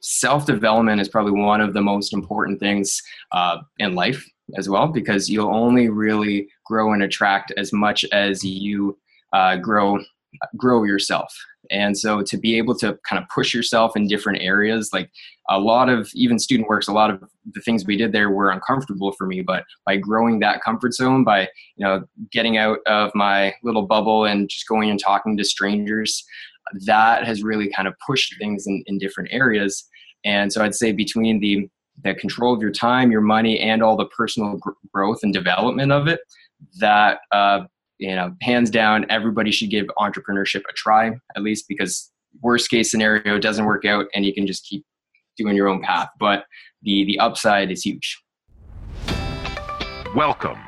self development is probably one of the most important things uh, in life as well because you'll only really grow and attract as much as you uh, grow grow yourself. And so to be able to kind of push yourself in different areas like a lot of even student works a lot of the things we did there were uncomfortable for me but by growing that comfort zone by you know getting out of my little bubble and just going and talking to strangers that has really kind of pushed things in, in different areas and so i'd say between the the control of your time your money and all the personal gr- growth and development of it that uh, you know, hands down, everybody should give entrepreneurship a try, at least because worst case scenario it doesn't work out and you can just keep doing your own path. But the the upside is huge. Welcome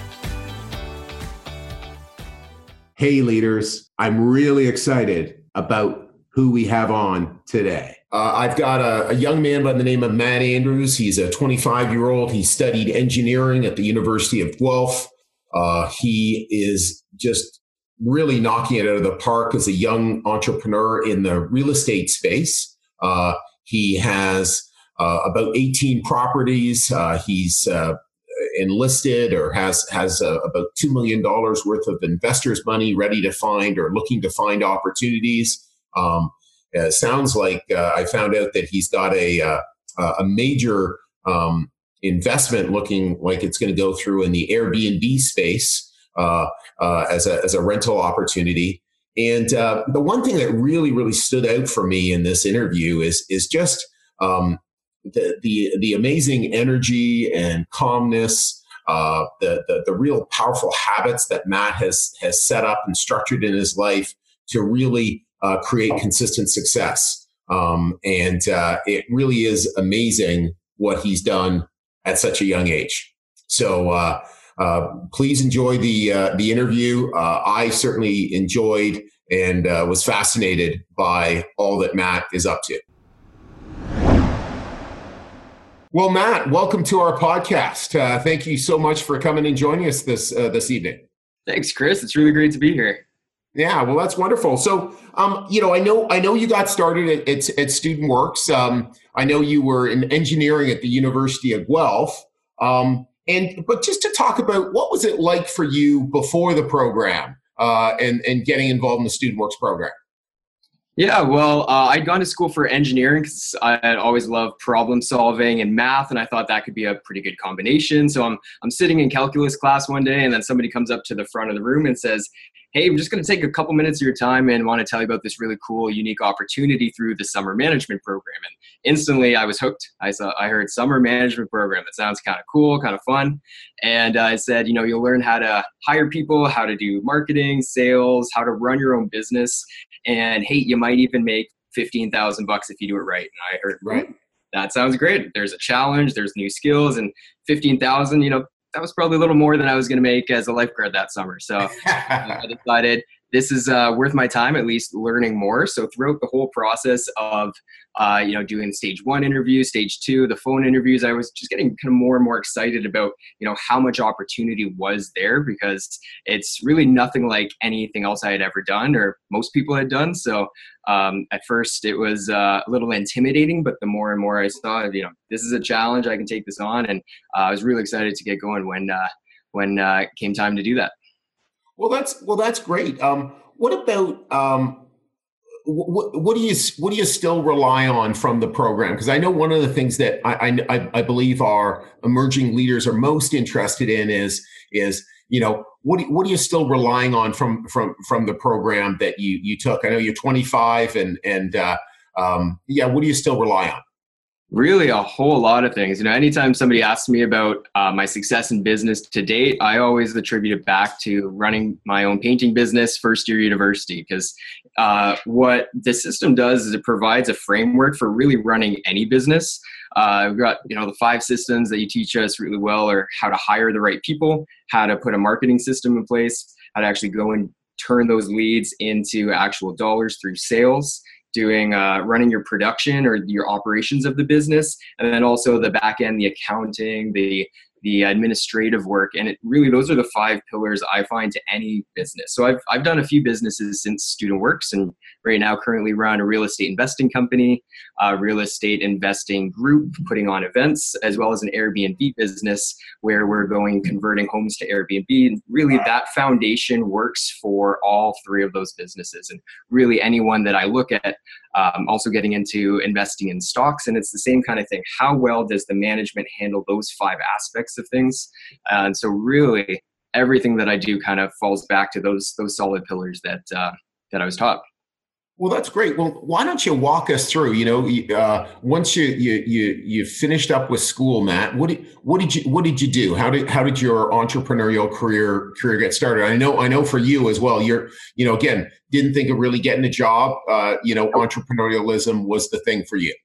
Hey, leaders, I'm really excited about who we have on today. Uh, I've got a, a, young man by the name of Matt Andrews. He's a 25 year old. He studied engineering at the University of Guelph. Uh, he is just really knocking it out of the park as a young entrepreneur in the real estate space. Uh, he has uh, about 18 properties. Uh, he's uh, enlisted or has has uh, about two million dollars worth of investors' money ready to find or looking to find opportunities. Um, uh, sounds like uh, I found out that he's got a uh, a major um, investment looking like it's going to go through in the Airbnb space uh, uh, as a as a rental opportunity. And the one thing that really really stood out for me in this interview is is just um, the, the, the amazing energy and calmness, uh, the, the, the real powerful habits that Matt has, has set up and structured in his life to really uh, create consistent success. Um, and uh, it really is amazing what he's done at such a young age. So uh, uh, please enjoy the uh, the interview. I certainly enjoyed and was fascinated by all that Matt is up to. Well, Matt, welcome to our podcast. Uh, thank you so much for coming and joining us this uh, this evening. Thanks, Chris. It's really great to be here. Yeah, well, that's wonderful. So, um, you know, I know I know you got started at at, at Student Works. Um, I know you were in engineering at the University of Guelph. Um, and but just to talk about what was it like for you before the program uh, and and getting involved in the Student Works program. Yeah, well, uh, I'd gone to school for engineering because I had always loved problem solving and math, and I thought that could be a pretty good combination. So I'm I'm sitting in calculus class one day, and then somebody comes up to the front of the room and says, "Hey, I'm just going to take a couple minutes of your time and want to tell you about this really cool, unique opportunity through the summer management program." And instantly, I was hooked. I saw I heard summer management program. That sounds kind of cool, kind of fun, and uh, I said, you know, you'll learn how to hire people, how to do marketing, sales, how to run your own business, and hey, you might even make fifteen thousand bucks if you do it right. And I heard, right, that sounds great. There's a challenge, there's new skills, and fifteen thousand. You know, that was probably a little more than I was going to make as a lifeguard that summer. So I decided this is uh, worth my time at least learning more. So throughout the whole process of uh, you know doing stage one interviews stage two the phone interviews i was just getting kind of more and more excited about you know how much opportunity was there because it's really nothing like anything else i had ever done or most people had done. So um, at first it was uh, a little intimidating but the more and more i saw you know this is a challenge i can take this on. And uh, i was really excited to get going when uh, when uh, it came time to do that well, that's well, that's great. Um, what about um, what, what, do you what do you still rely on from the program? Because I know one of the things that I, I, I believe our emerging leaders are most interested in is is you know what do, what are you still relying on from from from the program that you you took? I know you're 25 and and uh, um, yeah, what do you still rely on? Really, a whole lot of things. You know, anytime somebody asks me about uh, my success in business to date, I always attribute it back to running my own painting business first year university. Because uh, what the system does is it provides a framework for really running any business. Uh, we've got you know the five systems that you teach us really well are how to hire the right people, how to put a marketing system in place, how to actually go and turn those leads into actual dollars through sales doing uh, running your production or your operations of the business and then also the back end the accounting the the administrative work and it really those are the five pillars i find to any business. So i've, I've done a few businesses since student works and right now currently run a real estate investing company a real estate investing group putting on events as well as an airbnb business where we're going converting homes to airbnb. Really that foundation works for all three of those businesses. And really anyone that i look at um, also getting into investing in stocks and it's the same kind of thing. How well does the management handle those five aspects of things? Uh, and so really everything that i do kind of falls back to those those solid pillars that uh, that i was taught well, that's great. Well, why don't you walk us through? You know, uh, once you you you you finished up with school, Matt, what did what did you what did you do? How did how did your entrepreneurial career career get started? I know I know for you as well. You're you know again didn't think of really getting a job. Uh, you know, entrepreneurialism was the thing for you.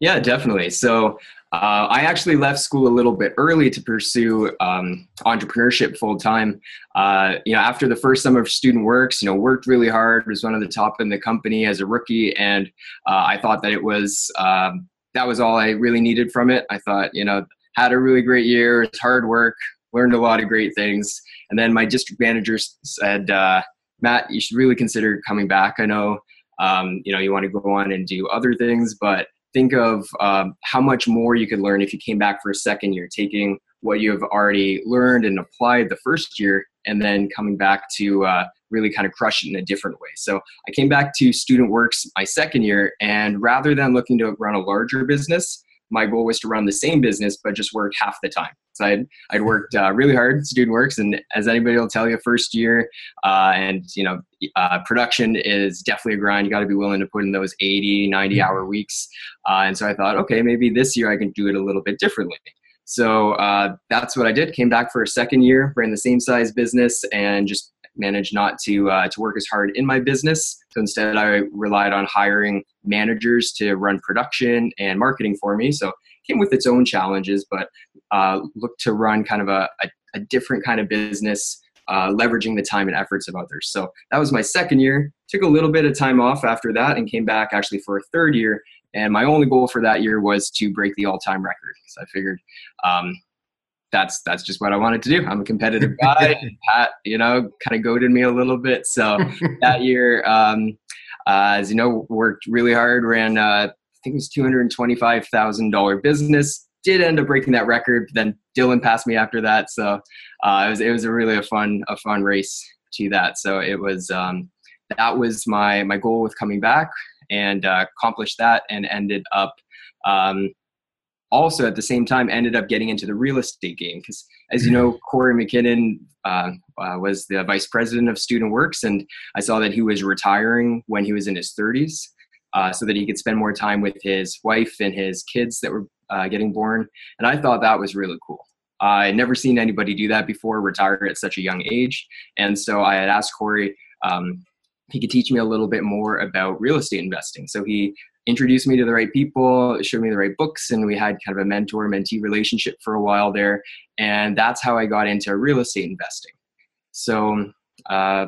Yeah, definitely. So uh, I actually left school a little bit early to pursue um, entrepreneurship full time. Uh, you know, after the first summer of student works, you know, worked really hard, was one of the top in the company as a rookie, and uh, I thought that it was um, that was all I really needed from it. I thought, you know, had a really great year. It's hard work, learned a lot of great things, and then my district manager said, uh, "Matt, you should really consider coming back. I know." Um, you know, you want to go on and do other things, but think of um, how much more you could learn if you came back for a second year, taking what you have already learned and applied the first year, and then coming back to uh, really kind of crush it in a different way. So I came back to Student Works my second year, and rather than looking to run a larger business, my goal was to run the same business but just work half the time. So i'd, I'd worked uh, really hard student works and as anybody will tell you first year uh, and you know uh, production is definitely a grind. You got to be willing to put in those 80 90 mm-hmm. hour weeks. Uh, and so i thought okay maybe this year i can do it a little bit differently. So uh, that's what i did. Came back for a second year ran the same size business and just managed not to uh, to work as hard in my business. So instead, I relied on hiring managers to run production and marketing for me. So came with its own challenges, but uh, looked to run kind of a, a, a different kind of business. Uh, leveraging the time and efforts of others. So that was my second year. Took a little bit of time off after that and came back actually for a third year. And my only goal for that year was to break the all time record because I figured um, that's that's just what I wanted to do. I'm a competitive guy. Pat, you know, kind of goaded me a little bit. So that year, um, uh, as you know, worked really hard. Ran, uh, I think it was two hundred twenty-five thousand dollar business. Did end up breaking that record. Then Dylan passed me after that. So uh, it was it was a really a fun a fun race to that. So it was um, that was my my goal with coming back and uh, accomplished that and ended up um, also at the same time ended up getting into the real estate game because as you know corey mckinnon uh, uh, was the vice president of student works and i saw that he was retiring when he was in his 30s uh, so that he could spend more time with his wife and his kids that were uh, getting born and i thought that was really cool i had never seen anybody do that before retire at such a young age and so i had asked corey um, he could teach me a little bit more about real estate investing. So he introduced me to the right people, showed me the right books, and we had kind of a mentor mentee relationship for a while there. And that's how I got into real estate investing. So, uh,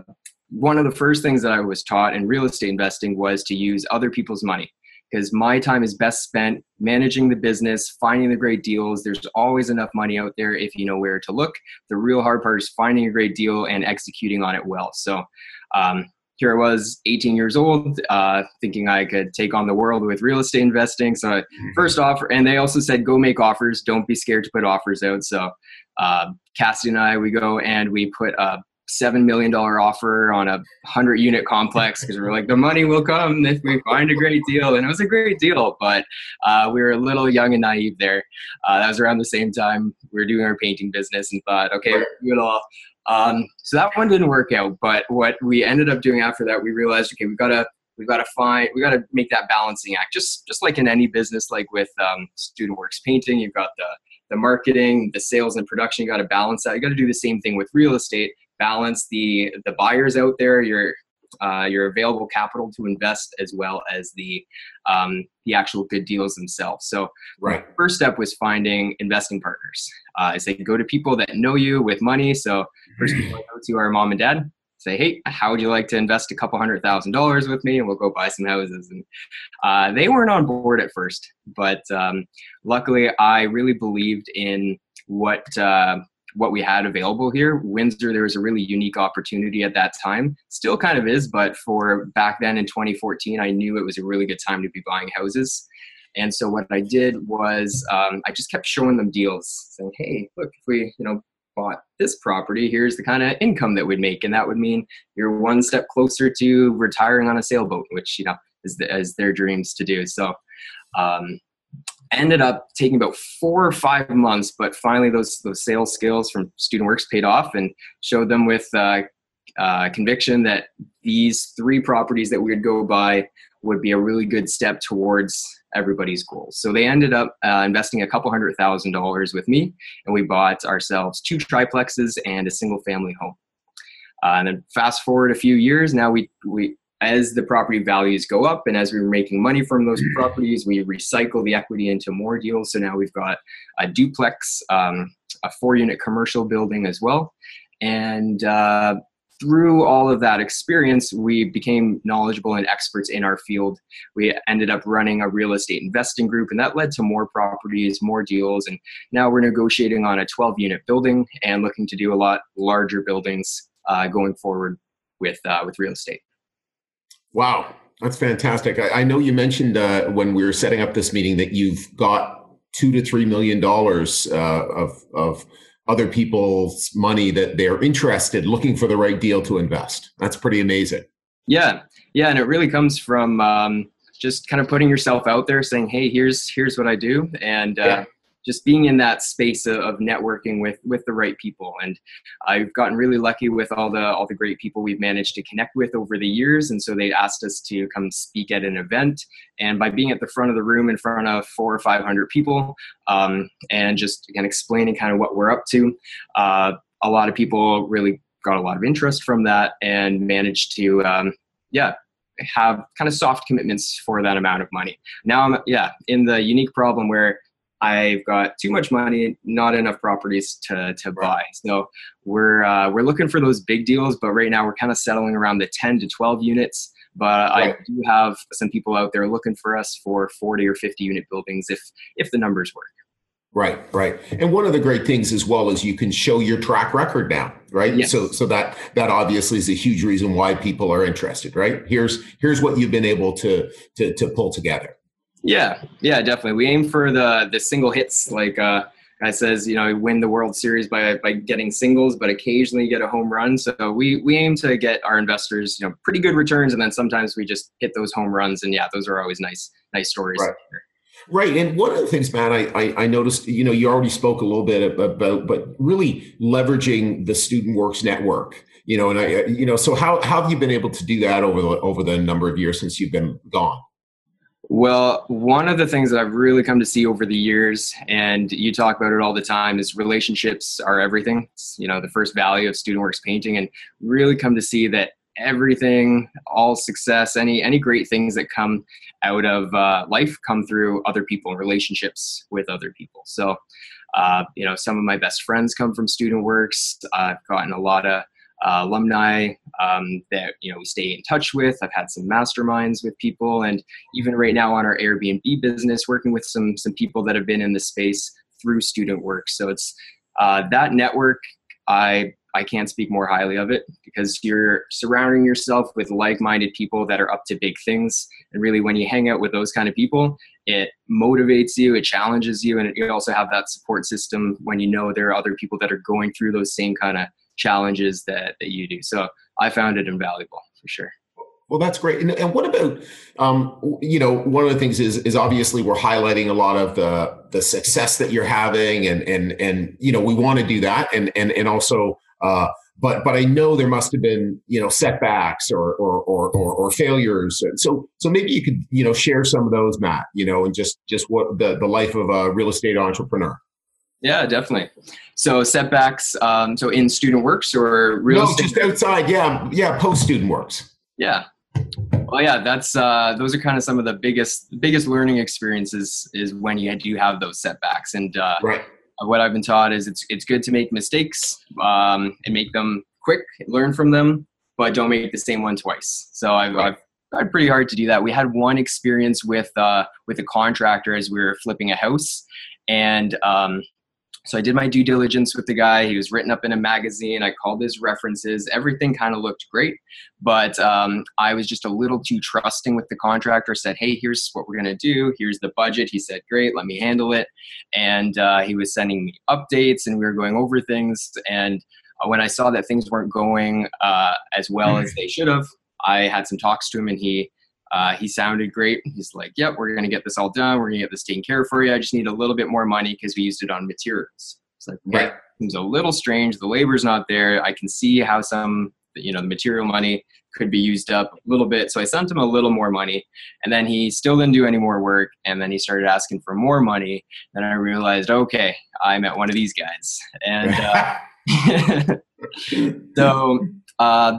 one of the first things that I was taught in real estate investing was to use other people's money because my time is best spent managing the business, finding the great deals. There's always enough money out there if you know where to look. The real hard part is finding a great deal and executing on it well. So, um, here I was 18 years old, uh, thinking I could take on the world with real estate investing. So mm-hmm. first offer, and they also said, go make offers. Don't be scared to put offers out. So uh, Cassie and I, we go and we put a $7 million offer on a 100 unit complex because we're like, the money will come if we find a great deal. And it was a great deal, but uh, we were a little young and naive there. Uh, that was around the same time we were doing our painting business and thought, okay, we'll do it all. Um, so that one didn't work out. But what we ended up doing after that, we realized, okay, we've got to we've got to find we got to make that balancing act. Just just like in any business, like with um, Student Works Painting, you've got the the marketing, the sales and production. You got to balance that. You got to do the same thing with real estate. Balance the the buyers out there. You're uh, your available capital to invest, as well as the um, the actual good deals themselves. So, right. first step was finding investing partners. Uh, I say go to people that know you with money. So, first people I go to are mom and dad. Say, hey, how would you like to invest a couple hundred thousand dollars with me, and we'll go buy some houses. And uh, they weren't on board at first, but um, luckily, I really believed in what uh, what we had available here. Windsor, there was a really unique opportunity at that time. Still kind of is, but for back then in 2014, I knew it was a really good time to be buying houses. And so what I did was um, I just kept showing them deals, saying, "Hey, look, if we, you know, bought this property, here's the kind of income that we'd make, and that would mean you're one step closer to retiring on a sailboat, which you know is, the, is their dreams to do." So um, ended up taking about four or five months, but finally those those sales skills from Student Works paid off and showed them with uh, uh, conviction that these three properties that we would go buy would be a really good step towards everybody's goals. So they ended up uh, investing a couple hundred thousand dollars with me, and we bought ourselves two triplexes and a single family home. Uh, and then fast forward a few years, now we we as the property values go up and as we were making money from those mm-hmm. properties, we recycle the equity into more deals. So now we've got a duplex, um, a four unit commercial building as well. And uh, through all of that experience, we became knowledgeable and experts in our field. We ended up running a real estate investing group, and that led to more properties, more deals. And now we're negotiating on a 12 unit building and looking to do a lot larger buildings uh, going forward with, uh, with real estate. Wow, that's fantastic. I, I know you mentioned uh, when we were setting up this meeting that you've got two to three million dollars uh, of of other people's money that they're interested, looking for the right deal to invest. That's pretty amazing. Yeah, yeah, and it really comes from um, just kind of putting yourself out there, saying, "Hey, here's here's what I do," and uh, yeah just being in that space of, networking with with the right people. And i've gotten really lucky with all the all the great people we've managed to connect with over the years. And so they asked us to come speak at an event. And by being at the front of the room in front of four or five hundred people um, and just again explaining kind of what we're up to uh, a lot of people really got a lot of interest from that and managed to um, yeah have kind of soft commitments for that amount of money. Now i'm yeah in the unique problem where I've got too much money, not enough properties to, to buy. So we're uh, we're looking for those big deals, but right now we're kind of settling around the 10 to 12 units. But right. I do have some people out there looking for us for 40 or 50 unit buildings if if the numbers work. Right, right. And one of the great things as well is you can show your track record now, right? Yes. So so that that obviously is a huge reason why people are interested, right? Here's here's what you've been able to to to pull together. Yeah, yeah, definitely. We aim for the the single hits, like uh, guy says, you know, win the World Series by by getting singles, but occasionally get a home run. So we we aim to get our investors, you know, pretty good returns, and then sometimes we just hit those home runs, and yeah, those are always nice nice stories. Right. Right, and one of the things, Matt, I, I, I noticed, you know, you already spoke a little bit about, but really leveraging the Student Works network, you know, and I, you know, so how, how have you been able to do that over the over the number of years since you've been gone? Well, one of the things that I've really come to see over the years, and you talk about it all the time, is relationships are everything. It's, you know, the first value of student works painting, and really come to see that everything, all success, any any great things that come out of uh, life come through other people and relationships with other people. So, uh, you know, some of my best friends come from student works. I've gotten a lot of uh, alumni um, that you know we stay in touch with. I've had some masterminds with people, and even right now on our Airbnb business, working with some some people that have been in the space through student work. So it's uh, that network. I I can't speak more highly of it because you're surrounding yourself with like-minded people that are up to big things. And really, when you hang out with those kind of people, it motivates you, it challenges you, and you also have that support system when you know there are other people that are going through those same kind of challenges that, that you do. So I found it invaluable for sure. Well, that's great. And, and what about, um, you know, one of the things is is obviously we're highlighting a lot of the the success that you're having, and and and you know we want to do that, and and and also, uh, but but I know there must have been you know setbacks or or or or, or failures. So so maybe you could you know share some of those, Matt. You know, and just just what the the life of a real estate entrepreneur. Yeah, definitely. So setbacks. Um, so in student works or real no, just outside. Yeah, yeah, post student works. Yeah. Well, yeah, that's uh, those are kind of some of the biggest biggest learning experiences is when you do have those setbacks. And uh, right. what I've been taught is it's it's good to make mistakes um, and make them quick, learn from them, but don't make the same one twice. So I've, I've tried pretty hard to do that. We had one experience with uh, with a contractor as we were flipping a house, and um, so I did my due diligence with the guy. He was written up in a magazine. I called his references. Everything kind of looked great, but um, I was just a little too trusting with the contractor. Said, "Hey, here's what we're gonna do. Here's the budget." He said, "Great, let me handle it." And uh, he was sending me updates, and we were going over things. And uh, when I saw that things weren't going uh, as well as they should have, I had some talks to him, and he uh, he sounded great. He's like, "Yep, we're gonna get this all done. We're gonna get this taken care of for you. I just need a little bit more money because we used it on materials." It's like, right. Seems a little strange. The labor's not there. I can see how some, you know, the material money could be used up a little bit. So I sent him a little more money, and then he still didn't do any more work. And then he started asking for more money. Then I realized, okay, I met one of these guys, and uh, so uh,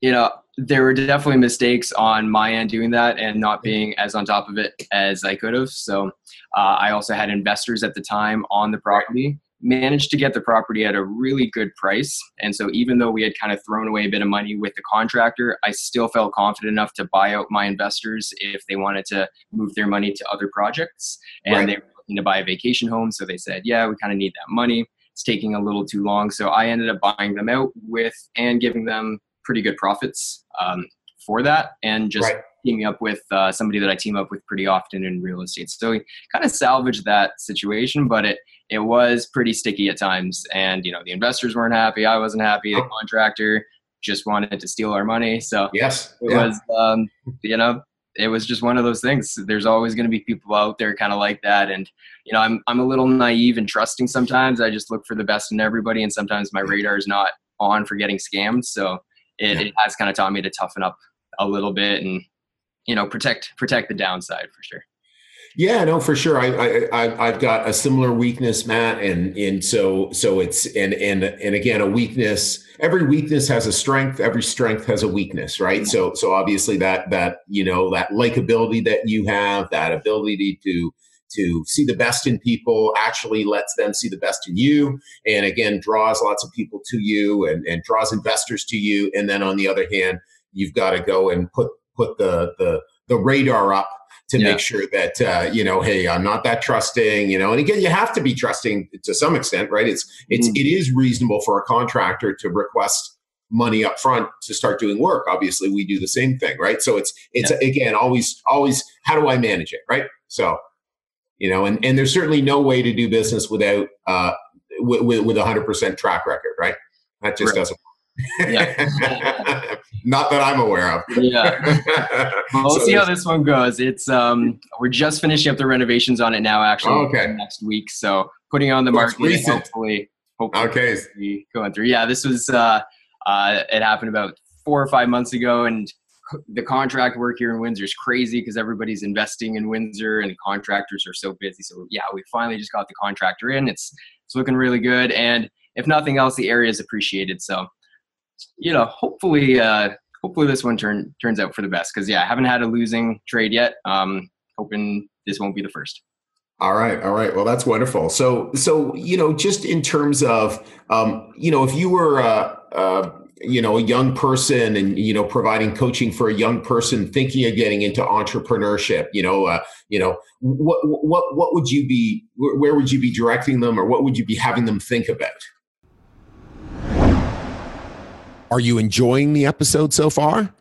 you know there were definitely mistakes on my end doing that and not being as on top of it as I could have. So uh, I also had investors at the time on the property. Managed to get the property at a really good price. And so, even though we had kind of thrown away a bit of money with the contractor, I still felt confident enough to buy out my investors if they wanted to move their money to other projects. And right. they were looking to buy a vacation home. So they said, Yeah, we kind of need that money. It's taking a little too long. So I ended up buying them out with and giving them pretty good profits um, for that and just right. teaming up with uh, somebody that I team up with pretty often in real estate. So we kind of salvaged that situation, but it it was pretty sticky at times. And you know, the investors weren't happy. I wasn't happy. The contractor just wanted to steal our money. So yes, it yeah. was um, you know it was just one of those things. There's always going to be people out there kind of like that, and you know, I'm I'm a little naive and trusting sometimes. I just look for the best in everybody, and sometimes my radar is not on for getting scammed. So it, yeah. it has kind of taught me to toughen up a little bit and you know protect protect the downside for sure. Yeah, no, for sure. I, I, I've got a similar weakness, Matt, and and so so it's and and and again a weakness. Every weakness has a strength. Every strength has a weakness, right? So so obviously that that you know that likability that you have, that ability to to see the best in people actually lets them see the best in you and again draws lots of people to you and, and draws investors to you and then on the other hand you've got to go and put put the the, the radar up to yeah. make sure that uh, you know hey i'm not that trusting you know and again you have to be trusting to some extent right it's it's mm. it is reasonable for a contractor to request money up front to start doing work obviously we do the same thing right so it's it's yeah. again always always how do i manage it right so you know, and, and there's certainly no way to do business without uh, with, with a hundred percent track record, right? That just right. doesn't. Yeah. Not that I'm aware of. yeah. Well, we'll so see how this one goes. It's um, we're just finishing up the renovations on it now. Actually, oh, okay. Next week, so putting on the market. Recent. Hopefully, hopefully, okay. Going through. Yeah, this was uh, uh, it happened about four or five months ago, and the contract work here in Windsor is crazy because everybody's investing in Windsor and contractors are so busy. So yeah, we finally just got the contractor in. It's it's looking really good, and if nothing else, the area is appreciated. So you know, hopefully, uh, hopefully this one turn turns out for the best. Because yeah, I haven't had a losing trade yet. Um, hoping this won't be the first. All right, all right. Well, that's wonderful. So, so you know, just in terms of, um, you know, if you were uh, uh, you know a young person and you know providing coaching for a young person thinking of getting into entrepreneurship you know uh, you know what what what would you be where would you be directing them or what would you be having them think about? Are you enjoying the episode so far?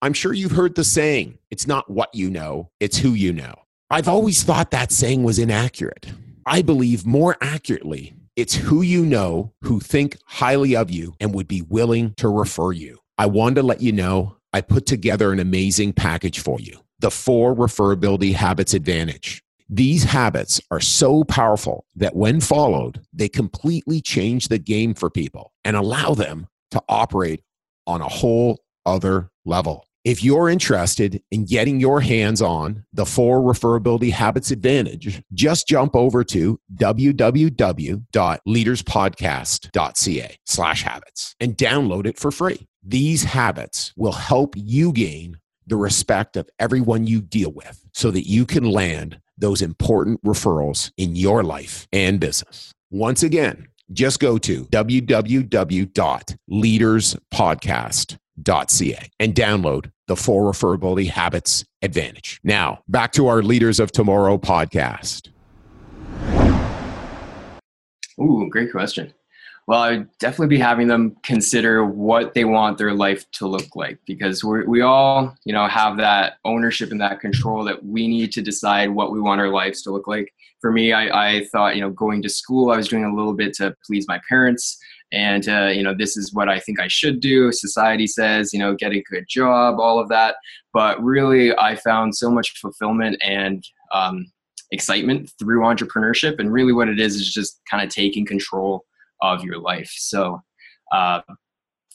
I'm sure you've heard the saying it's not what you know it's who you know. I've always thought that saying was inaccurate. I believe more accurately it's who you know who think highly of you and would be willing to refer you. I wanted to let you know I put together an amazing package for you the four referability habits advantage. These habits are so powerful that when followed, they completely change the game for people and allow them to operate on a whole other level. If you're interested in getting your hands on the four referability habits advantage, just jump over to www.leaderspodcast.ca slash habits and download it for free. These habits will help you gain the respect of everyone you deal with so that you can land those important referrals in your life and business. Once again, just go to www.leaderspodcast.ca and download the four referability habits advantage. Now, back to our Leaders of Tomorrow podcast. Ooh, great question. Well, I would definitely be having them consider what they want their life to look like because we we all, you know, have that ownership and that control that we need to decide what we want our lives to look like. For me, I, I thought, you know, going to school, I was doing a little bit to please my parents and uh, you know this is what i think i should do society says you know get a good job all of that but really i found so much fulfillment and um, excitement through entrepreneurship and really what it is is just kind of taking control of your life. So, uh,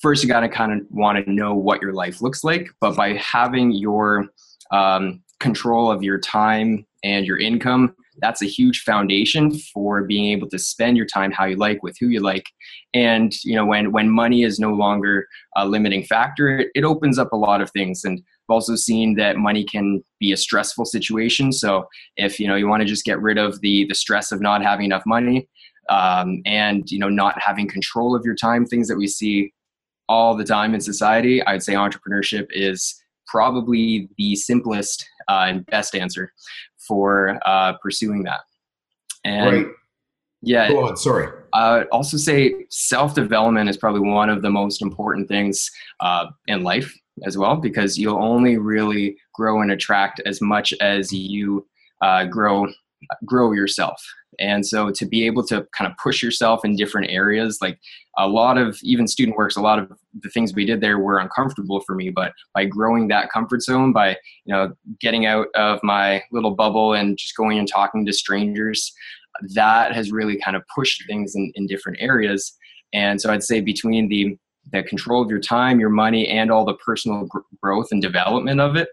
first, you got to kind of want to know what your life looks like. But by having your um, control of your time and your income, that's a huge foundation for being able to spend your time how you like with who you like. And you know when when money is no longer a limiting factor it, it opens up a lot of things. And i've also seen that money can be a stressful situation. So if you know you want to just get rid of the the stress of not having enough money um, and you know not having control of your time things that we see all the time in society i'd say entrepreneurship is probably the simplest uh, and best answer for uh, pursuing that. And right. yeah go on sorry. i'd also say self-development is probably one of the most important things uh, in life as well because you'll only really grow and attract as much as you uh, grow grow yourself and so to be able to kind of push yourself in different areas like a lot of even student works a lot of the things we did there were uncomfortable for me but by growing that comfort zone by you know getting out of my little bubble and just going and talking to strangers that has really kind of pushed things in, in different areas. And so i'd say between the the control of your time your money and all the personal gr- growth and development of it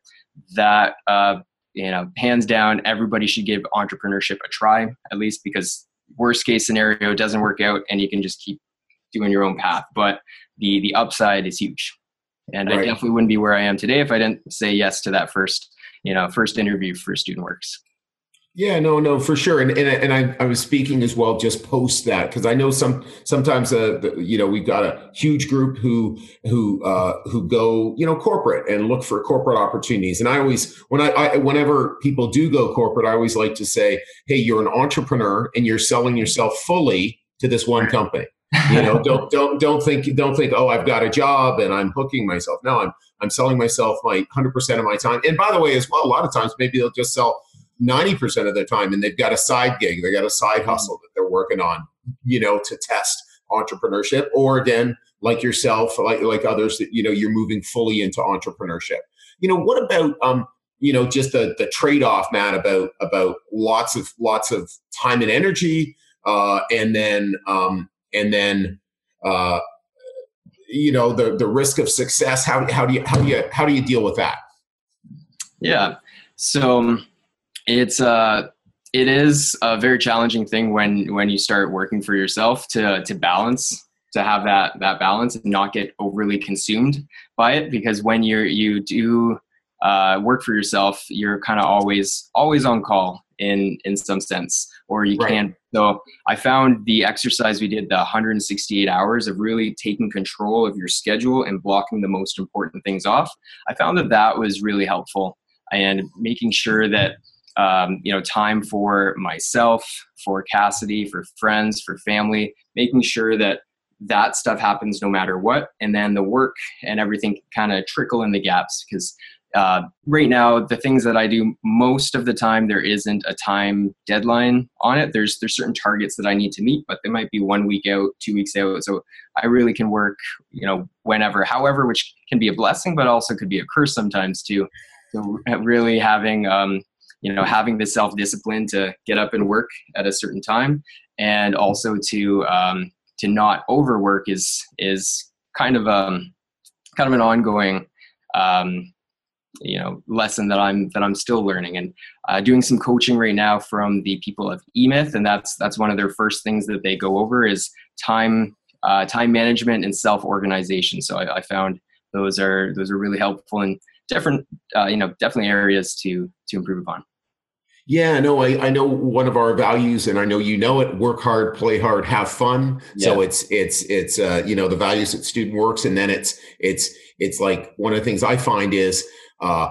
that uh, you know, hands down, everybody should give entrepreneurship a try, at least because worst case scenario doesn't work out and you can just keep doing your own path. But the the upside is huge. And right. I definitely wouldn't be where I am today if I didn't say yes to that first, you know, first interview for Student Works. Yeah, no, no, for sure. And and, and I, I was speaking as well just post that because I know some sometimes uh, the, you know we've got a huge group who who uh, who go you know corporate and look for corporate opportunities. And I always when I, I whenever people do go corporate, I always like to say, hey, you're an entrepreneur and you're selling yourself fully to this one company. you know, don't don't don't think don't think oh I've got a job and I'm hooking myself. No, I'm I'm selling myself my 100% of my time. And by the way, as well, a lot of times maybe they'll just sell 90% of the time and they've got a side gig they got a side mm-hmm. hustle that they're working on you know to test entrepreneurship or again like yourself like like others that you know you're moving fully into entrepreneurship. You know what about um you know just the the trade-off man about about lots of lots of time and energy uh and then um and then uh you know the the risk of success. How how do you how do you how do you deal with that? Yeah. So um, it's uh it is a very challenging thing when when you start working for yourself to to balance to have that that balance and not get overly consumed by it because when you're you do uh, work for yourself you're kind of always always on call in in some sense or you right. can so i found the exercise we did the 168 hours of really taking control of your schedule and blocking the most important things off i found that that was really helpful and making sure that um, you know time for myself for cassidy for friends for family making sure that that stuff happens no matter what. And then the work and everything kind of trickle in the gaps because uh, right now the things that i do most of the time there isn't a time deadline on it. There's there's certain targets that i need to meet but they might be one week out two weeks out. So i really can work you know whenever however which can be a blessing but also could be a curse sometimes too. So really having um, you know having the self discipline to get up and work at a certain time and also to um, to not overwork is is kind of um kind of an ongoing um, you know lesson that I'm that I'm still learning and uh, doing some coaching right now from the people of eMyth, and that's that's one of their first things that they go over is time uh, time management and self organization. So I, I, found those are those are really helpful in different uh, you know definitely areas to to improve upon. Yeah, no, I, I know one of our values, and I know you know it: work hard, play hard, have fun. Yeah. So it's it's it's uh, you know the values at Student Works, and then it's it's it's like one of the things I find is uh,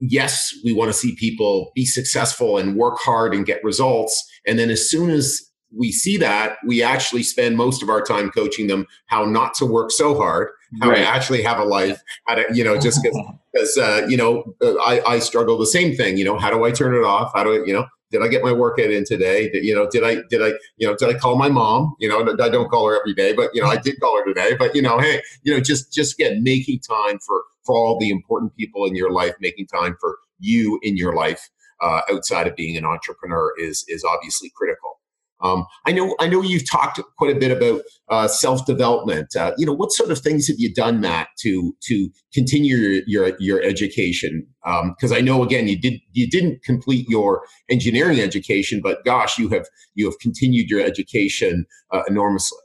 yes, we want to see people be successful and work hard and get results, and then as soon as we see that, we actually spend most of our time coaching them how not to work so hard, how right. to actually have a life, how to, you know, just because, uh, you know, uh, I, I struggle the same thing, you know, how do I turn it off? How do I, you know, did I get my workout in today? Did, you know, did I, did I, you know, did I call my mom? You know, I don't call her every day, but, you know, I did call her today, but, you know, hey, you know, just, just again, making time for, for all the important people in your life, making time for you in your life uh, outside of being an entrepreneur is, is obviously critical. Um, I know I know you've talked quite a bit about uh, self development. Uh, you know, what sort of things have you done Matt, to to continue your your, your education? Because um, I know again you did you didn't complete your engineering education, but gosh, you have you have continued your education uh, enormously.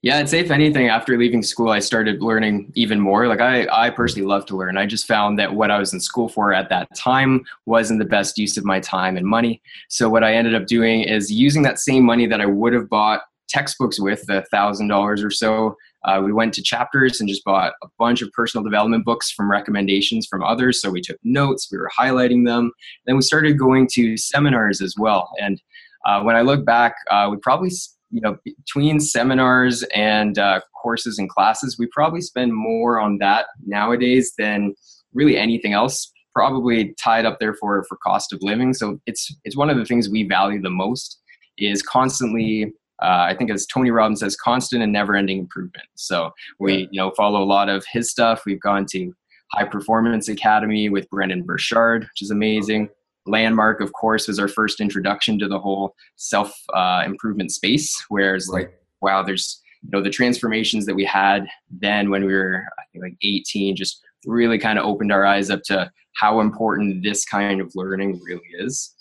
Yeah, I'd say if anything, after leaving school, I started learning even more. Like I, I personally love to learn. I just found that what I was in school for at that time wasn't the best use of my time and money. So what I ended up doing is using that same money that I would have bought textbooks with, the thousand dollars or so. Uh, we went to chapters and just bought a bunch of personal development books from recommendations from others. So we took notes, we were highlighting them. Then we started going to seminars as well. And uh, when I look back, uh, we probably you know between seminars and uh, courses and classes we probably spend more on that nowadays than really anything else probably tied up there for for cost of living so it's it's one of the things we value the most is constantly uh, I think as Tony Robbins says, constant and never-ending improvement. So we, you know, follow a lot of his stuff. We've gone to High Performance Academy with Brendon Burchard, which is amazing landmark of course was our first introduction to the whole self uh, improvement space whereas like wow there's you know the transformations that we had then when we were i think like 18 just really kind of opened our eyes up to how important this kind of learning really is.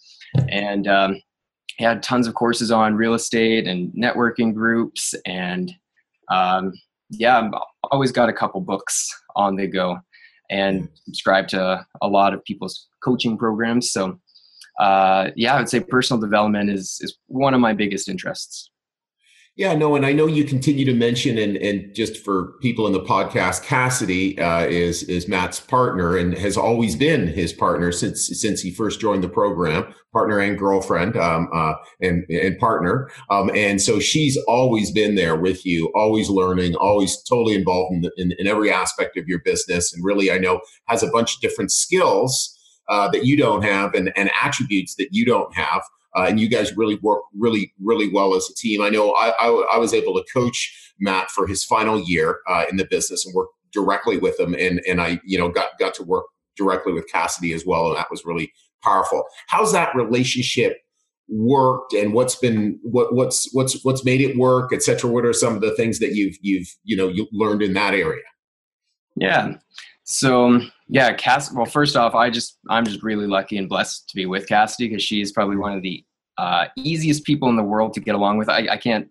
And um, had tons of courses on real estate and networking groups and um, yeah i've always got a couple books on the go and subscribe to a lot of people's coaching programs. So, uh, yeah, I would say personal development is is one of my biggest interests. Yeah, no, and I know you continue to mention, and and just for people in the podcast, Cassidy uh, is is Matt's partner and has always been his partner since since he first joined the program, partner and girlfriend, um, uh, and and partner, um, and so she's always been there with you, always learning, always totally involved in, the, in, in every aspect of your business, and really, I know has a bunch of different skills uh, that you don't have and and attributes that you don't have. Uh, and you guys really work really, really well as a team. I know I, I, I was able to coach Matt for his final year uh, in the business and work directly with him, and and I you know got got to work directly with Cassidy as well, and that was really powerful. How's that relationship worked, and what's been what what's what's what's made it work, et cetera? What are some of the things that you've you've you know you learned in that area? Yeah. So yeah, Cass. Well, first off, I just I'm just really lucky and blessed to be with Cassidy because she's probably one of the uh, easiest people in the world to get along with. I, I can't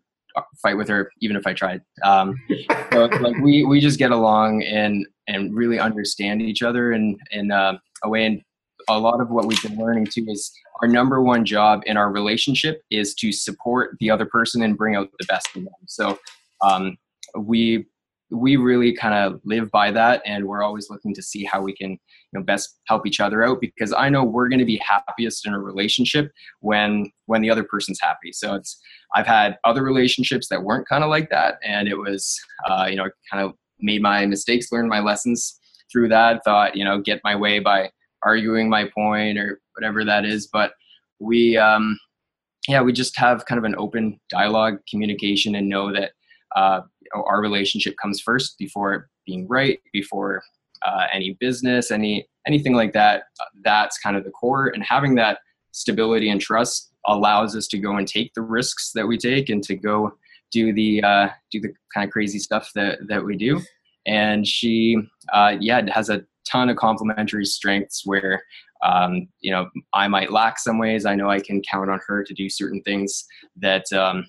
fight with her even if I tried. Um, so like we we just get along and and really understand each other in in uh, a way. And a lot of what we've been learning too is our number one job in our relationship is to support the other person and bring out the best in them. So um, we we really kind of live by that and we're always looking to see how we can you know best help each other out because i know we're going to be happiest in a relationship when when the other person's happy. So it's i've had other relationships that weren't kind of like that and it was uh, you know kind of made my mistakes learned my lessons through that thought you know get my way by arguing my point or whatever that is. But we um yeah we just have kind of an open dialogue communication and know that uh, our relationship comes first before being right, before uh, any business, any anything like that. Uh, that's kind of the core, and having that stability and trust allows us to go and take the risks that we take and to go do the uh, do the kind of crazy stuff that that we do. And she, uh, yeah, has a ton of complementary strengths where um, you know I might lack some ways. I know I can count on her to do certain things that um,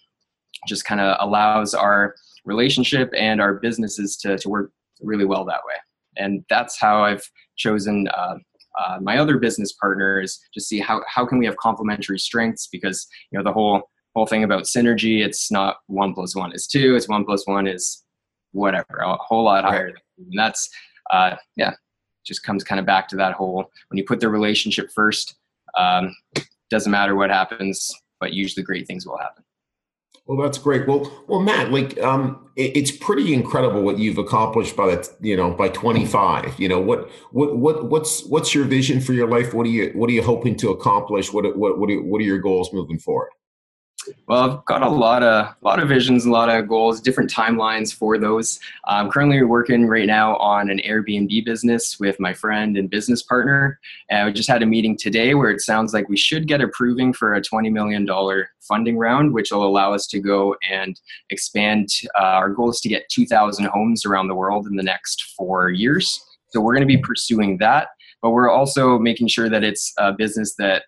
just kind of allows our relationship and our businesses to, to work really well that way. And that's how I've chosen uh, uh, my other business partners to see how, how can we have complementary strengths because you know the whole whole thing about synergy it's not one plus one is two it's one plus one is whatever a whole lot higher. And that's uh, yeah just comes kind of back to that whole when you put the relationship first um, doesn't matter what happens but usually great things will happen well, that's great. Well, well, Matt, like, um, it, it's pretty incredible what you've accomplished by that, you know, by 25. You know, what, what, what, what's, what's your vision for your life? What are you, what are you hoping to accomplish? What, what, what are, what are your goals moving forward? Well, I've got a lot of a lot of visions, a lot of goals, different timelines for those. I'm currently working right now on an Airbnb business with my friend and business partner. And we just had a meeting today where it sounds like we should get approving for a $20 million funding round, which will allow us to go and expand. Uh, our goal is to get 2,000 homes around the world in the next four years. So we're going to be pursuing that, but we're also making sure that it's a business that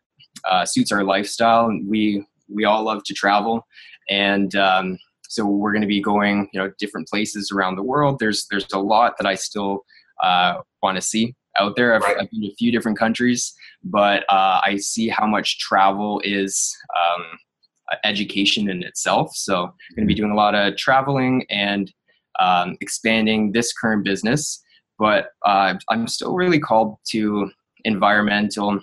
uh, suits our lifestyle. We we all love to travel, and um, so we're going to be going, you know, different places around the world. There's there's a lot that I still uh, want to see out there. I've, right. I've, been to a few different countries, but uh, I see how much travel is um, education in itself. So I'm going to be doing a lot of traveling and um, expanding this current business. But uh, I'm still really called to environmental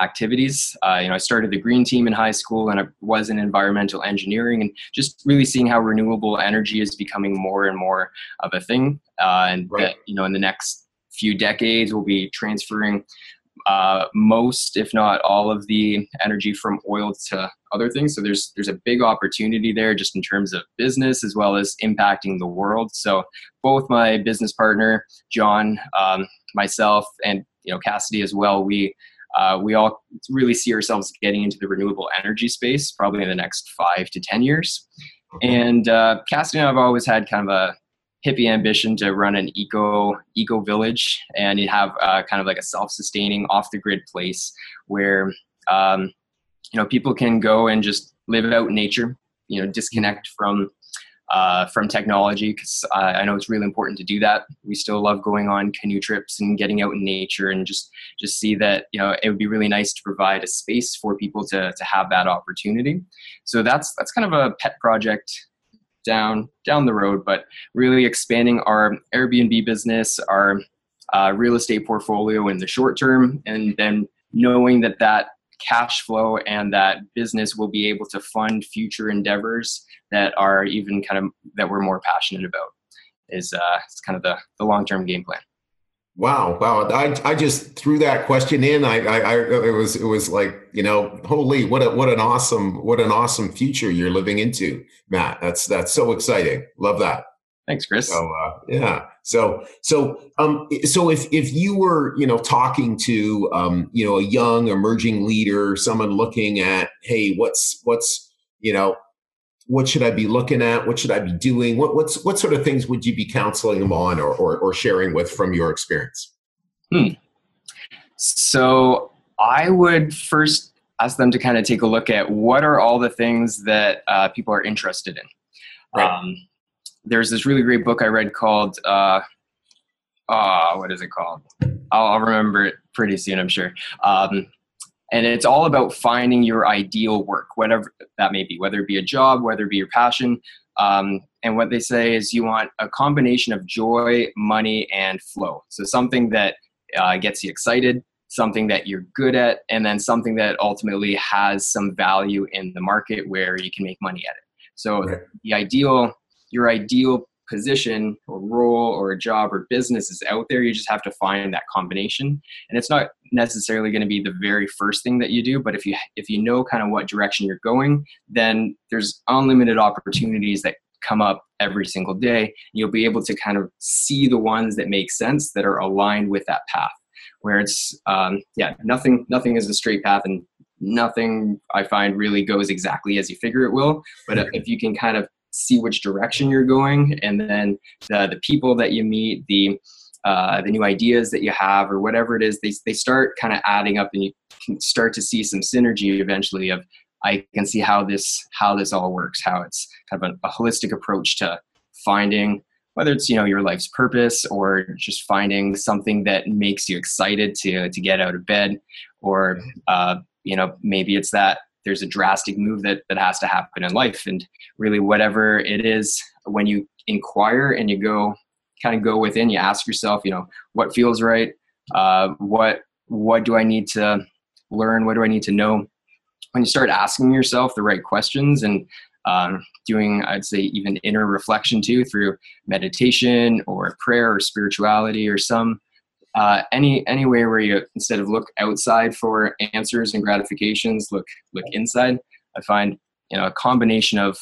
activities. Uh, you know, I started the green team in high school, and I was in environmental engineering, and just really seeing how renewable energy is becoming more and more of a thing, uh, and right. that you know, in the next few decades, we'll be transferring uh, most, if not all, of the energy from oil to other things. So there's there's a big opportunity there, just in terms of business as well as impacting the world. So both my business partner John, um, myself, and you know Cassidy as well, we uh, we all really see ourselves getting into the renewable energy space probably in the next five to 10 years. And uh, Cassidy and I have always had kind of a hippie ambition to run an eco eco village and you have uh, kind of like a self-sustaining off the grid place where um, you know people can go and just live out in nature you know disconnect from uh, from technology because I, know it's really important to do that. We still love going on canoe trips and getting out in nature and just just see that you know it would be really nice to provide a space for people to to have that opportunity. So that's that's kind of a pet project down down the road, but really expanding our Airbnb business, our uh, real estate portfolio in the short term, and then knowing that that cash flow and that business will be able to fund future endeavors that are even kind of that we're more passionate about is uh, it's kind of the, the long-term game plan. Wow wow. I, I just threw that question in. I, I, I it was it was like you know holy what a what an awesome what an awesome future you're living into matt. That's that's so exciting. Love that Thanks, Chris. So uh, yeah, so so um, so if if you were you know talking to um, you know a young emerging leader, someone looking at hey, what's what's you know what should I be looking at? What should I be doing? What what's what sort of things would you be counseling them on or or, or sharing with from your experience? Hmm. So I would first ask them to kind of take a look at what are all the things that uh, people are interested in. Right. Um, there's this really great book I read called uh, uh what is it called? I'll, I'll remember it pretty soon, I'm sure. Um, and it's all about finding your ideal work, whatever that may be, whether it be a job, whether it be your passion. Um, and what they say is you want a combination of joy, money, and flow. So something that uh, gets you excited, something that you're good at, and then something that ultimately has some value in the market where you can make money at it. So right. the ideal your ideal position or role or a job or business is out there you just have to find that combination. And it's not necessarily going to be the very first thing that you do but if you if you know kind of what direction you're going then there's unlimited opportunities that come up every single day. You'll be able to kind of see the ones that make sense that are aligned with that path. Where it's um, yeah nothing nothing is a straight path and nothing i find really goes exactly as you figure it will. But if you can kind of see which direction you're going and then the, the people that you meet the uh, the new ideas that you have or whatever it is they, they start kind of adding up and you can start to see some synergy eventually of i can see how this how this all works how it's kind of a, a holistic approach to finding whether it's you know your life's purpose or just finding something that makes you excited to to get out of bed or uh, you know maybe it's that there's a drastic move that that has to happen in life. And really whatever it is when you inquire and you go kind of go within you ask yourself you know what feels right uh, what what do i need to learn? What do i need to know? When you start asking yourself the right questions and um, doing i'd say even inner reflection too through meditation or prayer or spirituality or some uh, any anywhere where you instead of look outside for answers and gratifications look look inside i find you know a combination of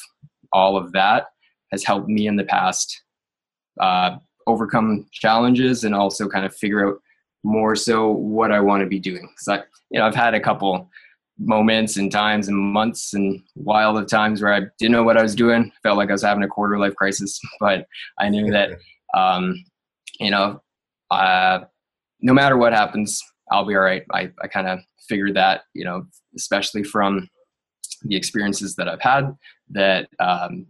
all of that has helped me in the past uh, overcome challenges and also kind of figure out more so what I want to be doing. So I, you know, I've had a couple moments and times and months and wild of times where I didn't know what I was doing. Felt like I was having a quarter life crisis, but I knew that, um, you know, uh, no matter what happens, I'll be all right. I, I kind of figured that, you know, especially from the experiences that I've had that, um,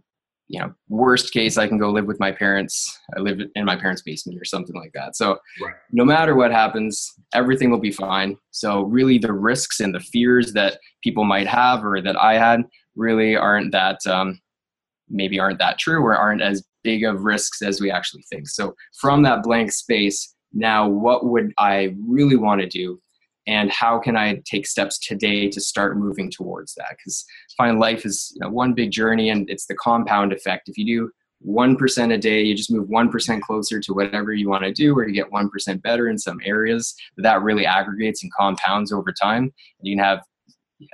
you know, worst case, I can go live with my parents. I live in my parents' basement or something like that. So, right. no matter what happens, everything will be fine. So, really, the risks and the fears that people might have or that I had really aren't that, um, maybe aren't that true or aren't as big of risks as we actually think. So, from that blank space, now what would I really want to do? and how can I take steps today to start moving towards that? Because find life is you know, one big journey, and it's the compound effect. If you do one percent a day, you just move one percent closer to whatever you want to do, or you get one percent better in some areas. That really aggregates and compounds over time, and you can have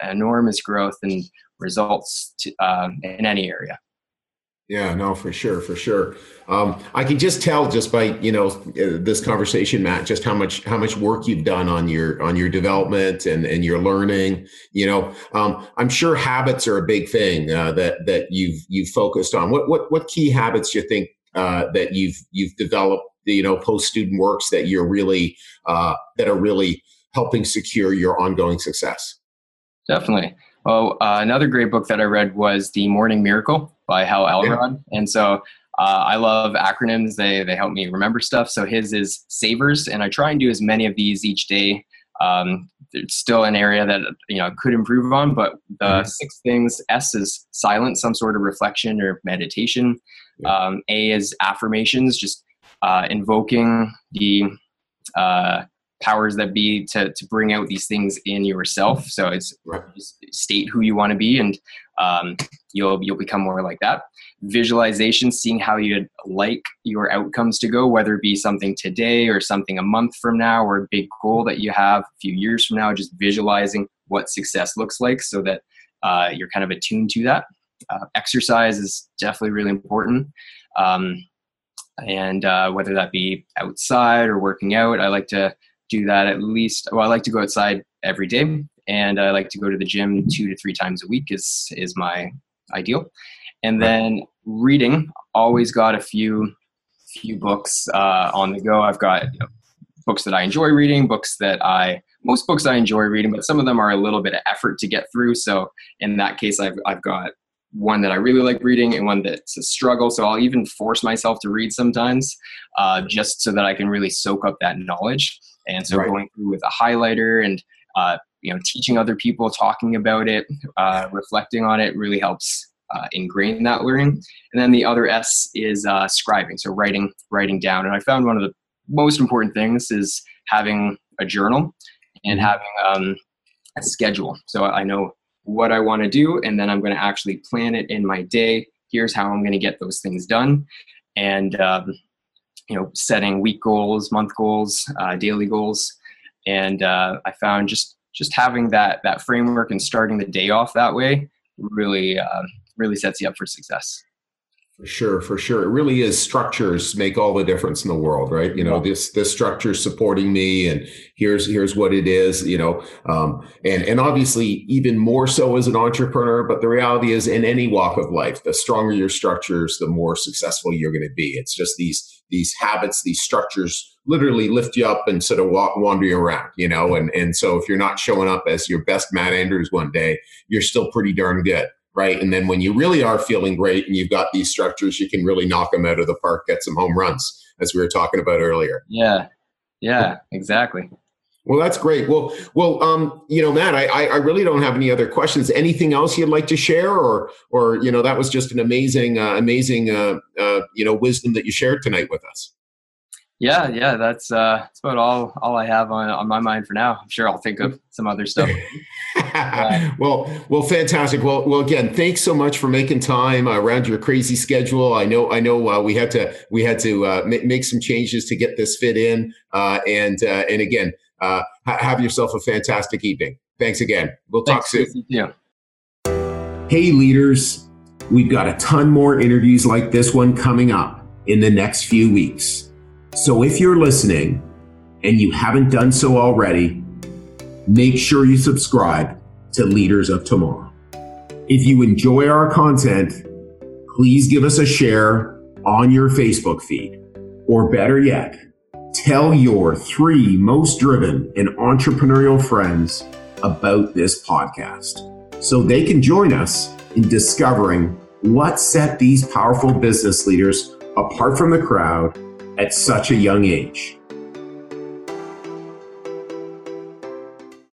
enormous growth and results to, uh, in any area. Yeah, no, for sure, for sure. Um, I can just tell just by you know this conversation, Matt, just how much how much work you've done on your on your development and and your learning. You know, um, I'm sure habits are a big thing uh, that that you've you've focused on. What what what key habits do you think uh, that you've you've developed? You know, post student works that you're really uh, that are really helping secure your ongoing success. Definitely. Well, uh, another great book that I read was The Morning Miracle by Hal Elrod. Yeah. And so uh, I love acronyms. They, they help me remember stuff. So his is SAVERS, and I try and do as many of these each day. Um, it's still an area that you know could improve on, but the mm-hmm. six things: S is silence, some sort of reflection or meditation. Yeah. Um, a is affirmations, just uh, invoking the uh, powers that be to, to bring out these things in yourself. So it's right. state who you want to be, and um, you'll you'll become more like that. Visualization, seeing how you'd like your outcomes to go, whether it be something today or something a month from now, or a big goal that you have a few years from now. Just visualizing what success looks like, so that uh, you're kind of attuned to that. Uh, exercise is definitely really important. Um, and uh, whether that be outside or working out, I like to do that at least. Well, I like to go outside every day, and I like to go to the gym two to three times a week. is is my ideal. And then reading, always got a few few books uh, on the go. I've got you know, books that I enjoy reading, books that I most books I enjoy reading, but some of them are a little bit of effort to get through. So in that case, I've I've got one that I really like reading and one that's a struggle. So I'll even force myself to read sometimes, uh, just so that I can really soak up that knowledge. And so right. going through with a highlighter and uh, you know teaching other people, talking about it, uh, reflecting on it really helps uh, ingrain that learning. And then the other S is uh, scribing, so writing writing down. And I found one of the most important things is having a journal and mm-hmm. having um, a schedule. So I know what I want to do, and then I'm going to actually plan it in my day. Here's how I'm going to get those things done, and um, you know, setting week goals, month goals, uh, daily goals, and uh, I found just just having that that framework and starting the day off that way really uh, really sets you up for success. Sure, for sure. It really is structures make all the difference in the world, right? You know, this this structure supporting me and here's here's what it is, you know. Um, and and obviously even more so as an entrepreneur, but the reality is in any walk of life, the stronger your structures, the more successful you're going to be. It's just these these habits, these structures literally lift you up instead of walk, wandering around, you know. And and so if you're not showing up as your best Matt Andrews one day, you're still pretty darn good right? And then when you really are feeling great and you've got these structures, you can really knock them out of the park, get some home runs, as we were talking about earlier. Yeah, yeah, exactly. Well, that's great. Well, well, um, you know, Matt, I, I really don't have any other questions. Anything else you'd like to share, or, or you know, that was just an amazing, uh, amazing, uh, uh, you know, wisdom that you shared tonight with us. Yeah, yeah, that's uh, that's about all all I have on on my mind for now. I'm sure I'll think of some other stuff. well, well, fantastic. Well, well, again, thanks so much for making time around your crazy schedule. I know, I know, uh, we had to we had to uh, make some changes to get this fit in, uh, and uh, and again, uh, ha- have yourself a fantastic evening. Thanks again. We'll thanks, talk soon. Yeah. Hey, leaders, we've got a ton more interviews like this one coming up in the next few weeks. So if you're listening and you haven't done so already, make sure you subscribe to Leaders of Tomorrow. If you enjoy our content, please give us a share on your Facebook feed. Or better yet, tell your three most driven and entrepreneurial friends about this podcast so they can join us in discovering what set these powerful business leaders apart from the crowd at such a young age.